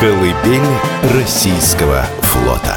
Колыбель российского флота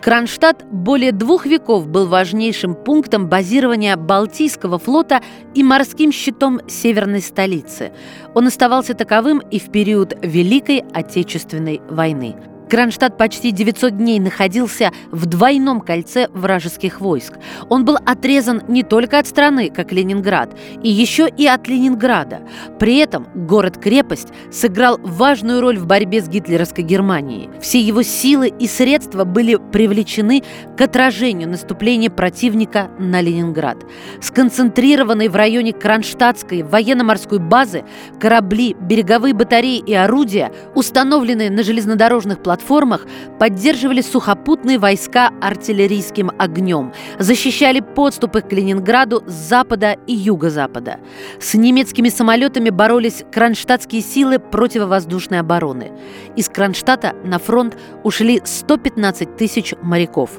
Кронштадт более двух веков был важнейшим пунктом базирования Балтийского флота и морским щитом северной столицы. Он оставался таковым и в период Великой Отечественной войны – Кронштадт почти 900 дней находился в двойном кольце вражеских войск. Он был отрезан не только от страны, как Ленинград, и еще и от Ленинграда. При этом город-крепость сыграл важную роль в борьбе с гитлеровской Германией. Все его силы и средства были привлечены к отражению наступления противника на Ленинград. Сконцентрированные в районе Кронштадтской военно-морской базы корабли, береговые батареи и орудия, установленные на железнодорожных платформах, платформах поддерживали сухопутные войска артиллерийским огнем, защищали подступы к Ленинграду с запада и юго-запада. С немецкими самолетами боролись кронштадтские силы противовоздушной обороны. Из Кронштадта на фронт ушли 115 тысяч моряков.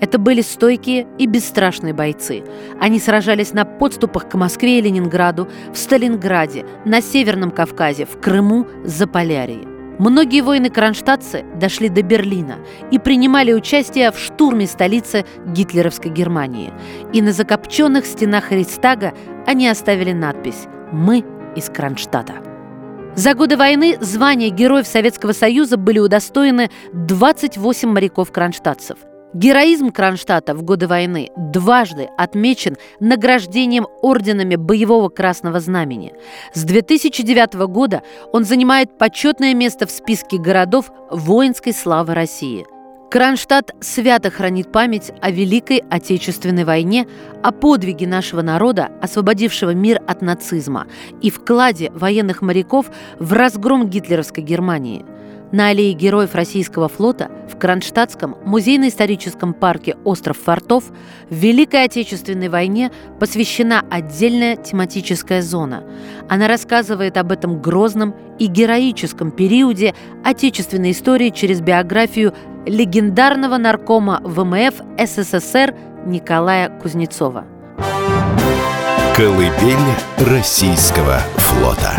Это были стойкие и бесстрашные бойцы. Они сражались на подступах к Москве и Ленинграду, в Сталинграде, на Северном Кавказе, в Крыму, Заполярье. Многие воины кронштадтцы дошли до Берлина и принимали участие в штурме столицы гитлеровской Германии. И на закопченных стенах Рейхстага они оставили надпись «Мы из Кронштадта». За годы войны звания Героев Советского Союза были удостоены 28 моряков-кронштадтцев – Героизм Кронштадта в годы войны дважды отмечен награждением орденами Боевого Красного Знамени. С 2009 года он занимает почетное место в списке городов воинской славы России. Кронштадт свято хранит память о Великой Отечественной войне, о подвиге нашего народа, освободившего мир от нацизма, и вкладе военных моряков в разгром гитлеровской Германии – на аллее героев российского флота в Кронштадтском музейно-историческом парке «Остров фортов» в Великой Отечественной войне посвящена отдельная тематическая зона. Она рассказывает об этом грозном и героическом периоде отечественной истории через биографию легендарного наркома ВМФ СССР Николая Кузнецова. Колыбель российского флота.